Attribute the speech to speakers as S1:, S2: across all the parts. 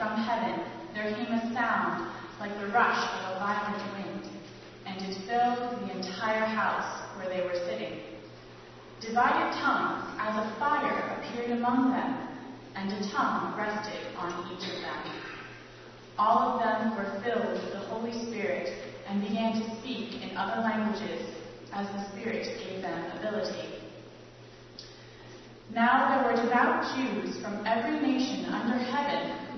S1: from heaven, there came a sound like the rush of a violent wind, and it filled the entire house where they were sitting. Divided tongues as of fire appeared among them, and a tongue rested on each of them. All of them were filled with the Holy Spirit and began to speak in other languages as the Spirit gave them ability. Now there were devout Jews from every nation under heaven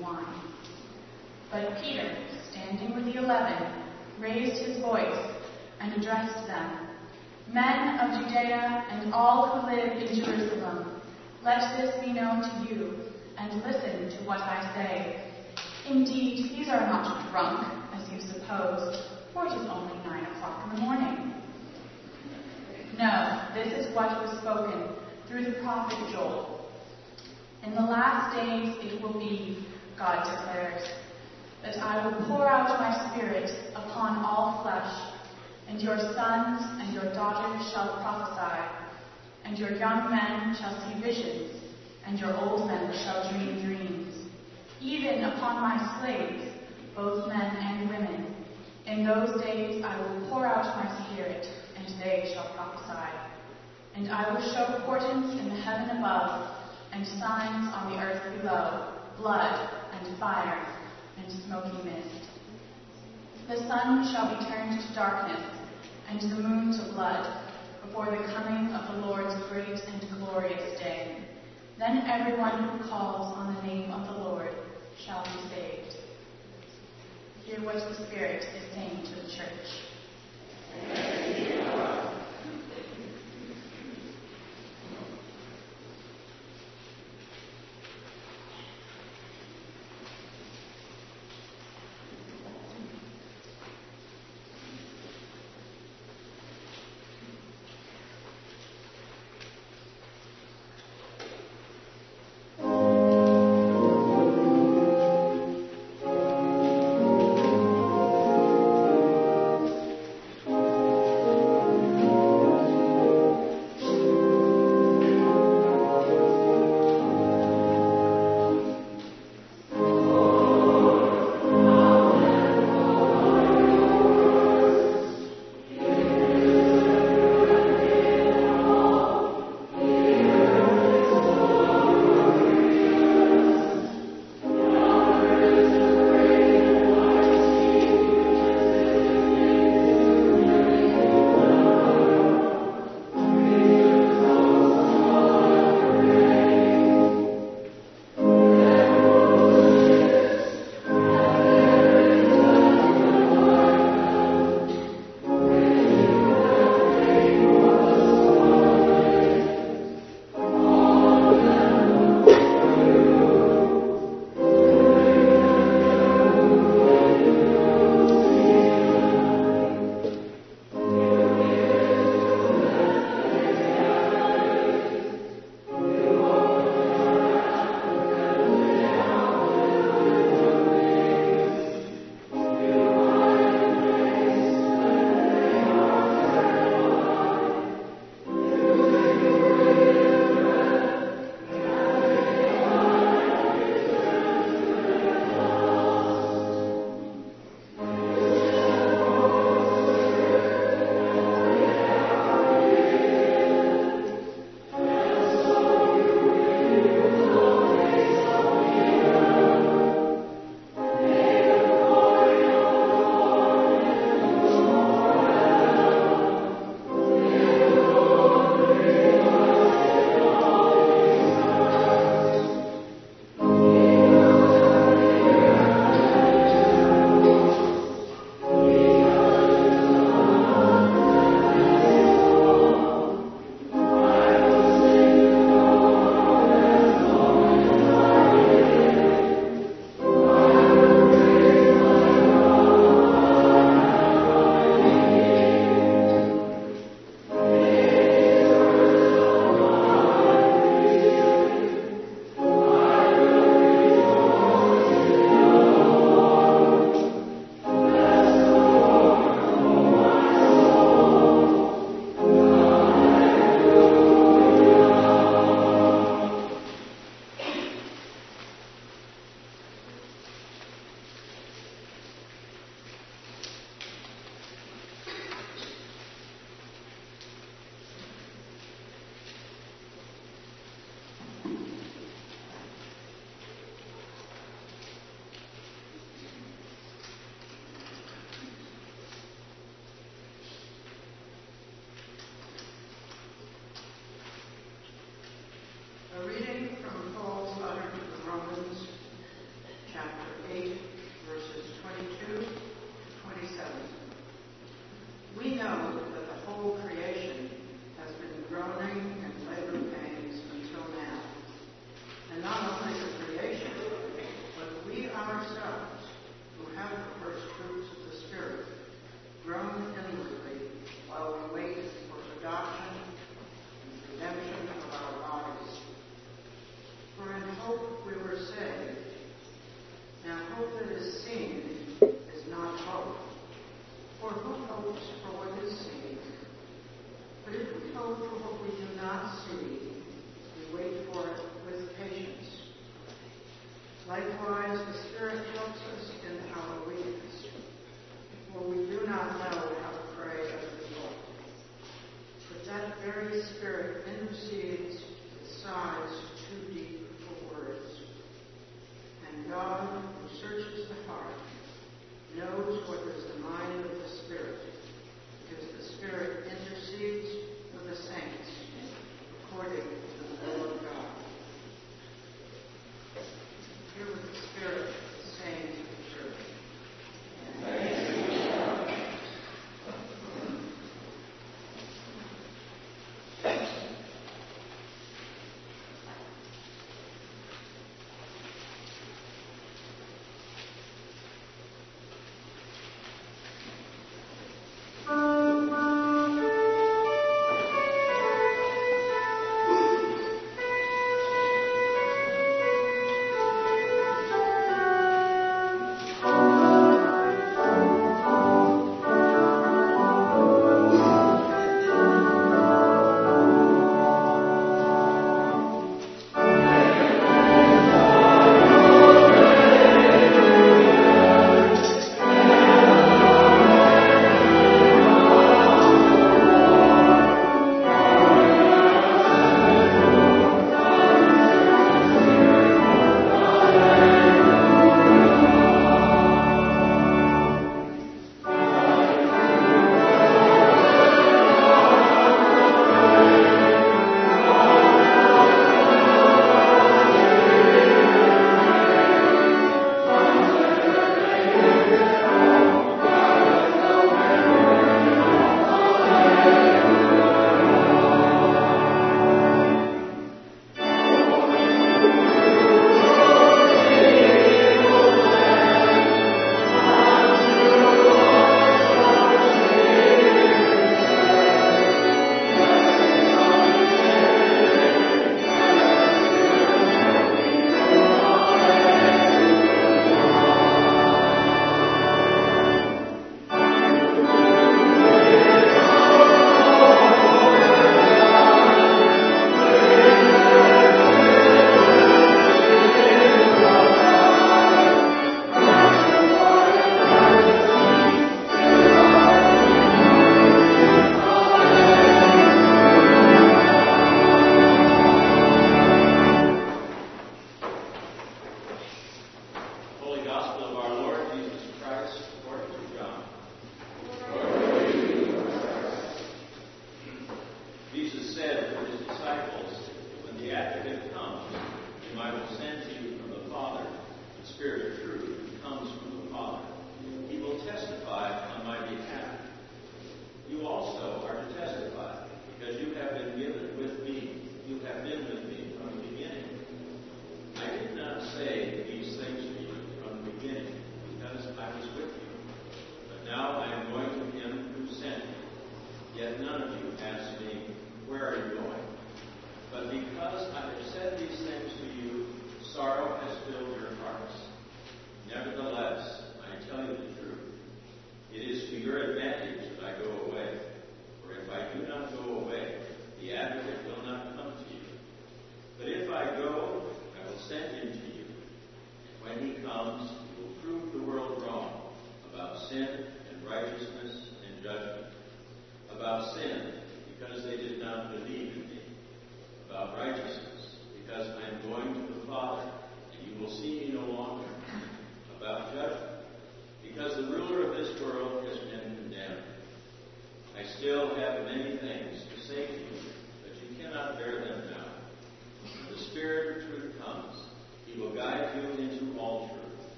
S1: wine. But Peter, standing with the eleven, raised his voice and addressed them Men of Judea and all who live in Jerusalem, let this be known to you, and listen to what I say. Indeed, these are not drunk, as you suppose, for it is only nine o'clock in the morning. No, this is what was spoken through the prophet Joel. In the last days it will be, God declares, that I will pour out my spirit upon all flesh and your sons and your daughters shall prophesy, and your young men shall see visions, and your old men shall dream dreams. Even upon my slaves, both men and women, in those days I will pour out my spirit, and they shall prophesy. And I will show portents in the heaven above, and signs on the earth below, blood and fire and smoky mist. The sun shall be turned to darkness, and the moon to blood before the coming of the Lord's great and glorious day. Then everyone who calls on the name of the Lord shall be saved. Hear what the Spirit is saying to the church.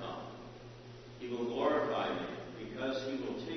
S2: come. He will glorify me because he will take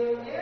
S2: happy.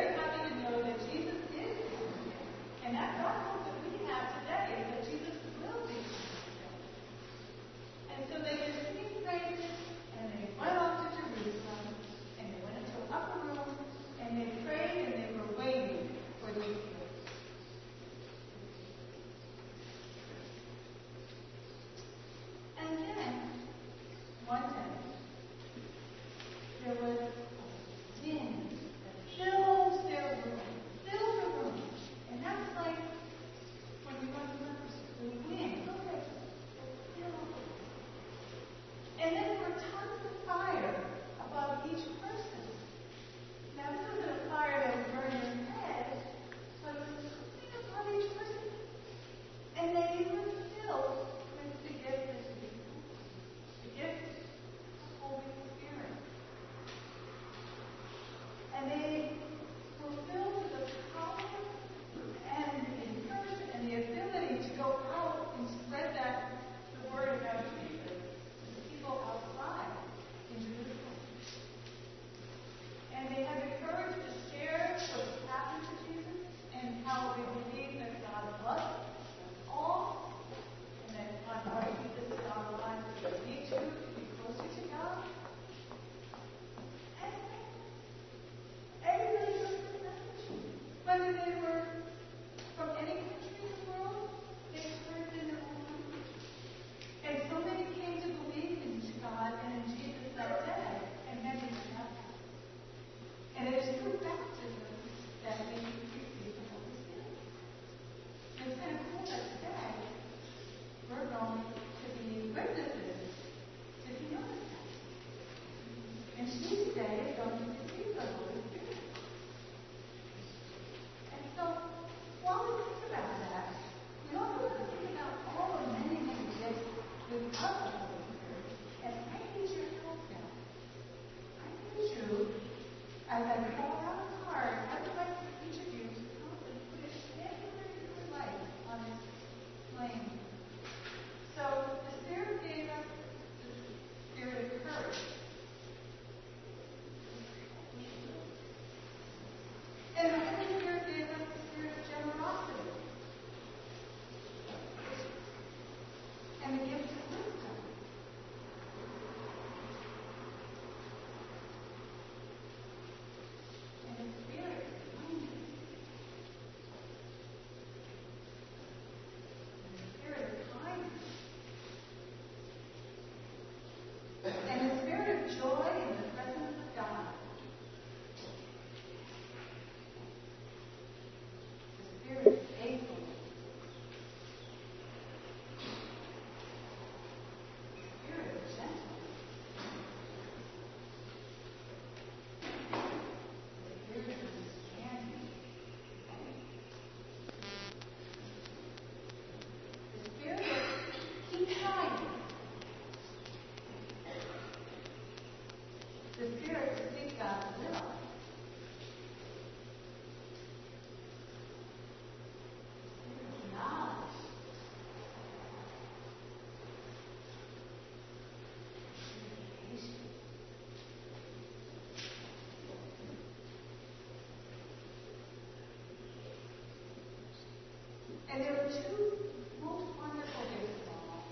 S2: And
S3: there were two most wonderful things about life.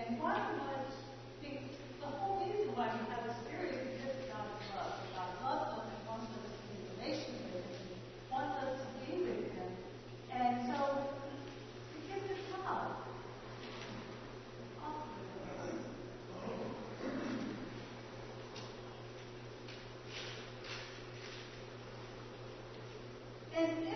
S3: And one was the, the whole reason why we have a spirit is because God's love. God loves us and wants
S2: us
S4: to
S5: be in relationship with Him, wants us
S6: to be with Him.
S5: And so, forgiveness love. And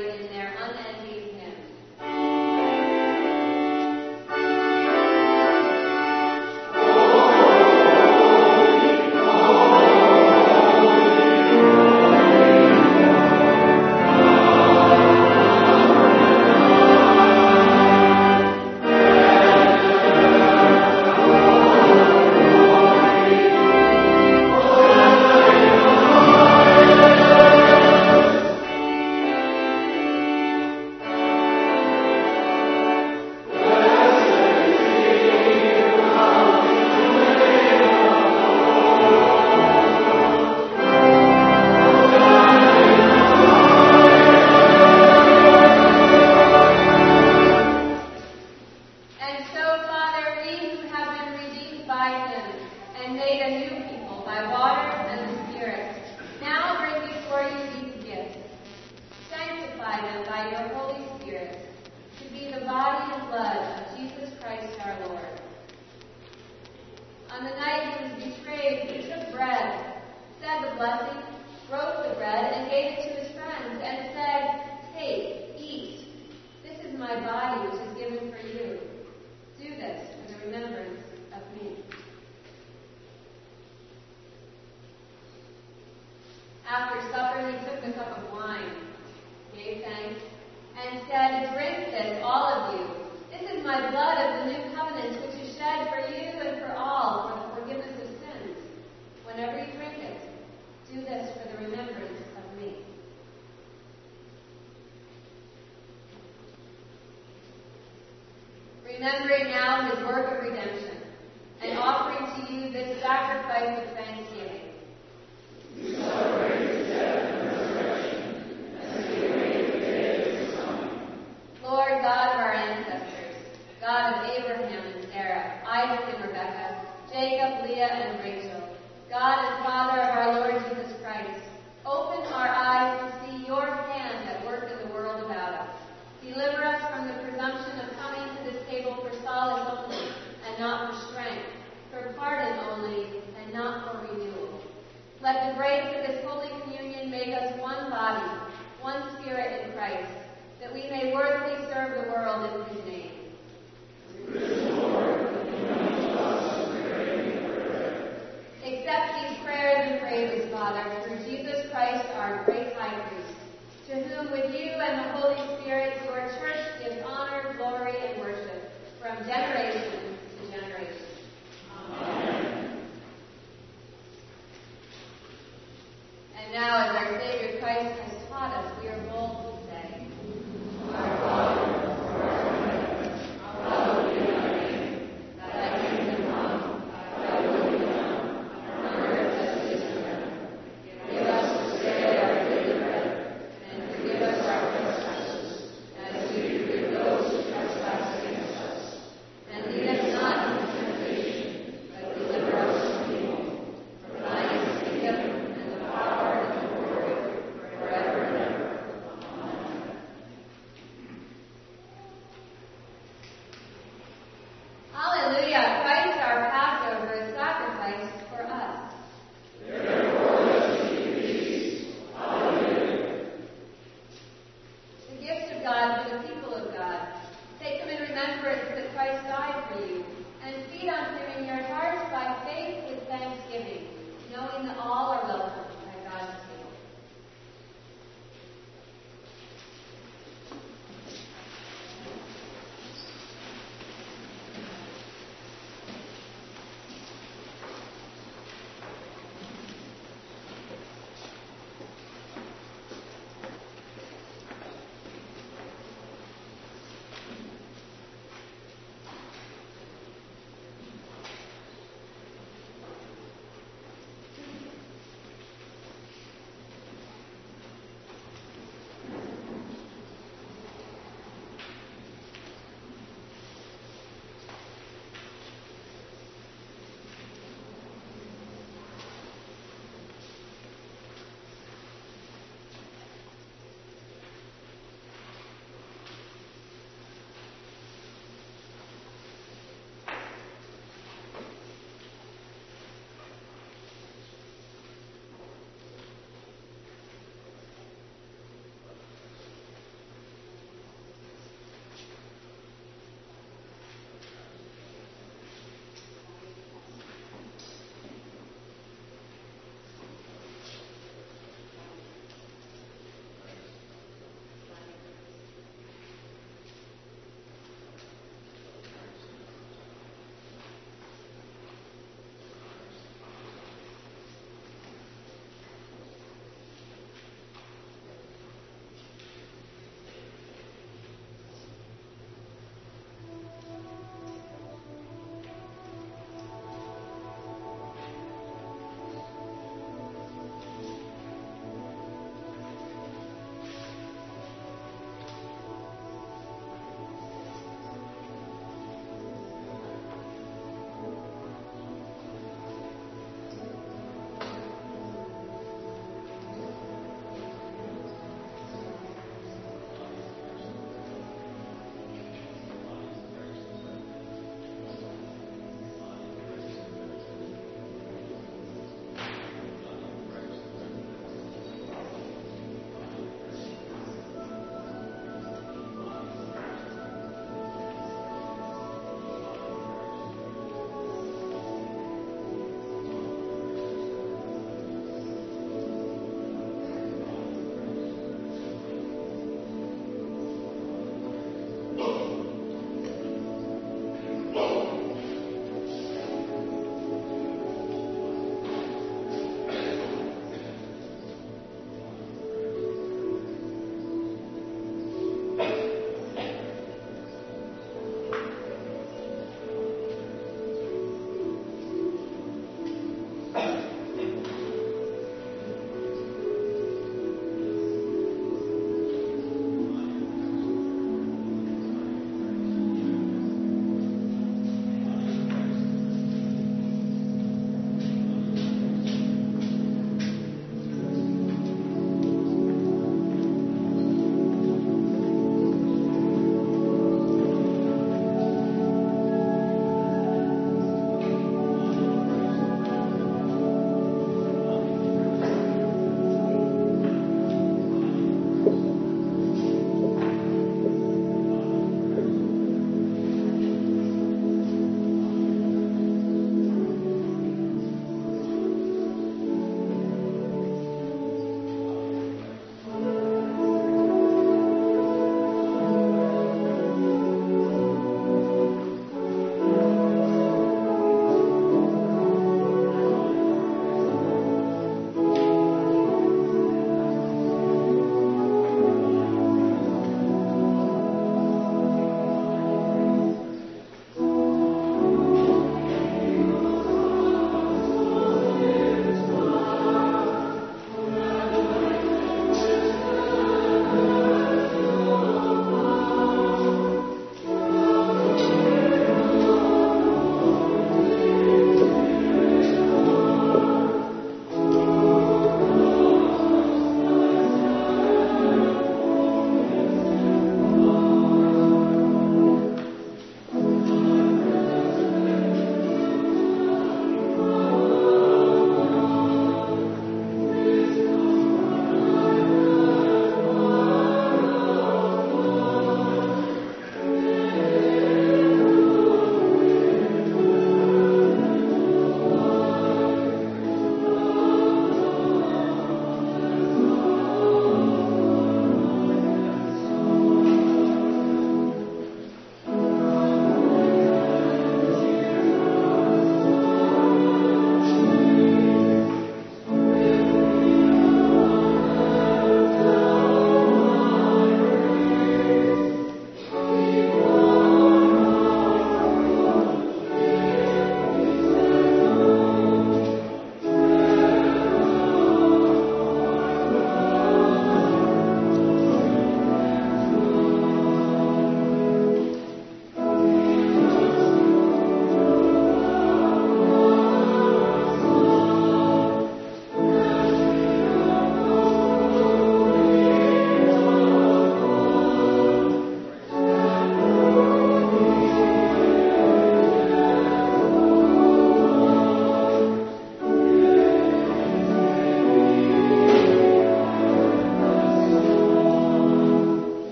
S5: your in their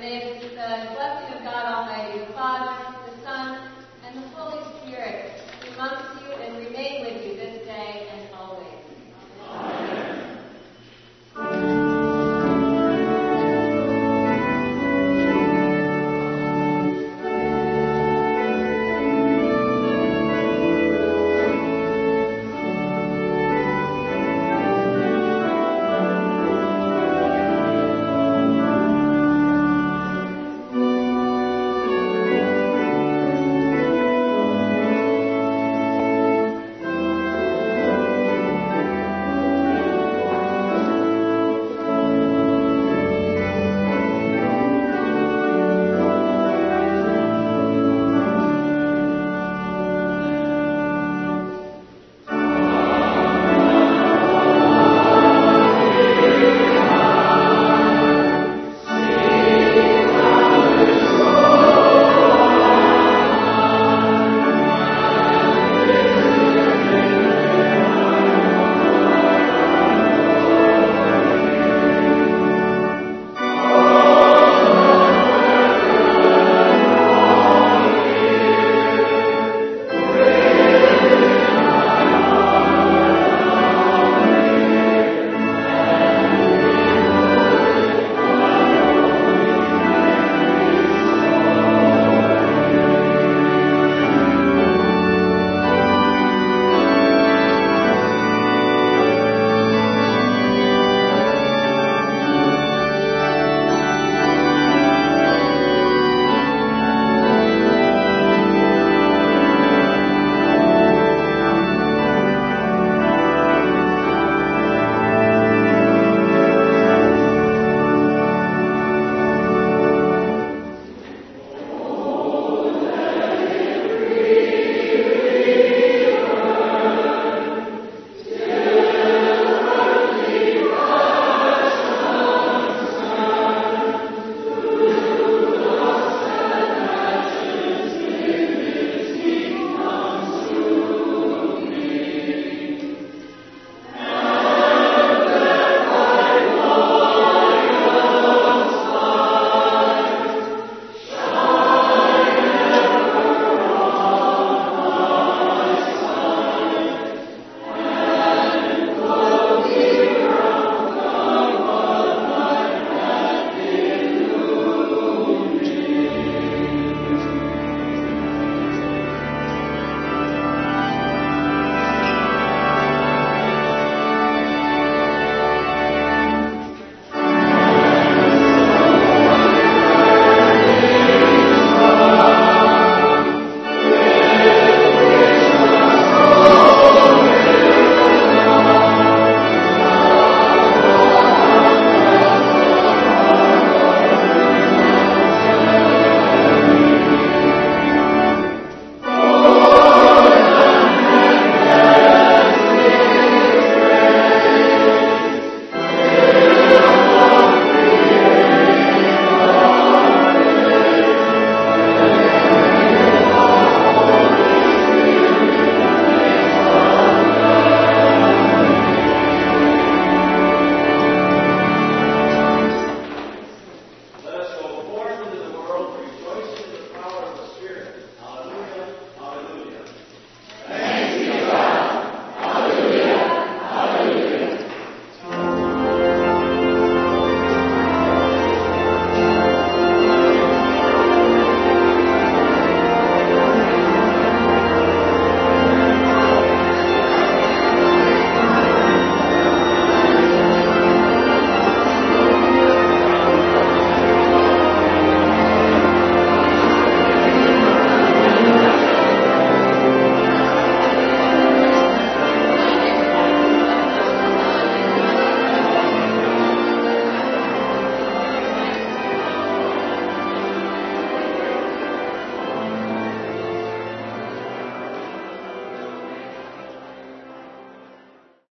S5: And there's uh,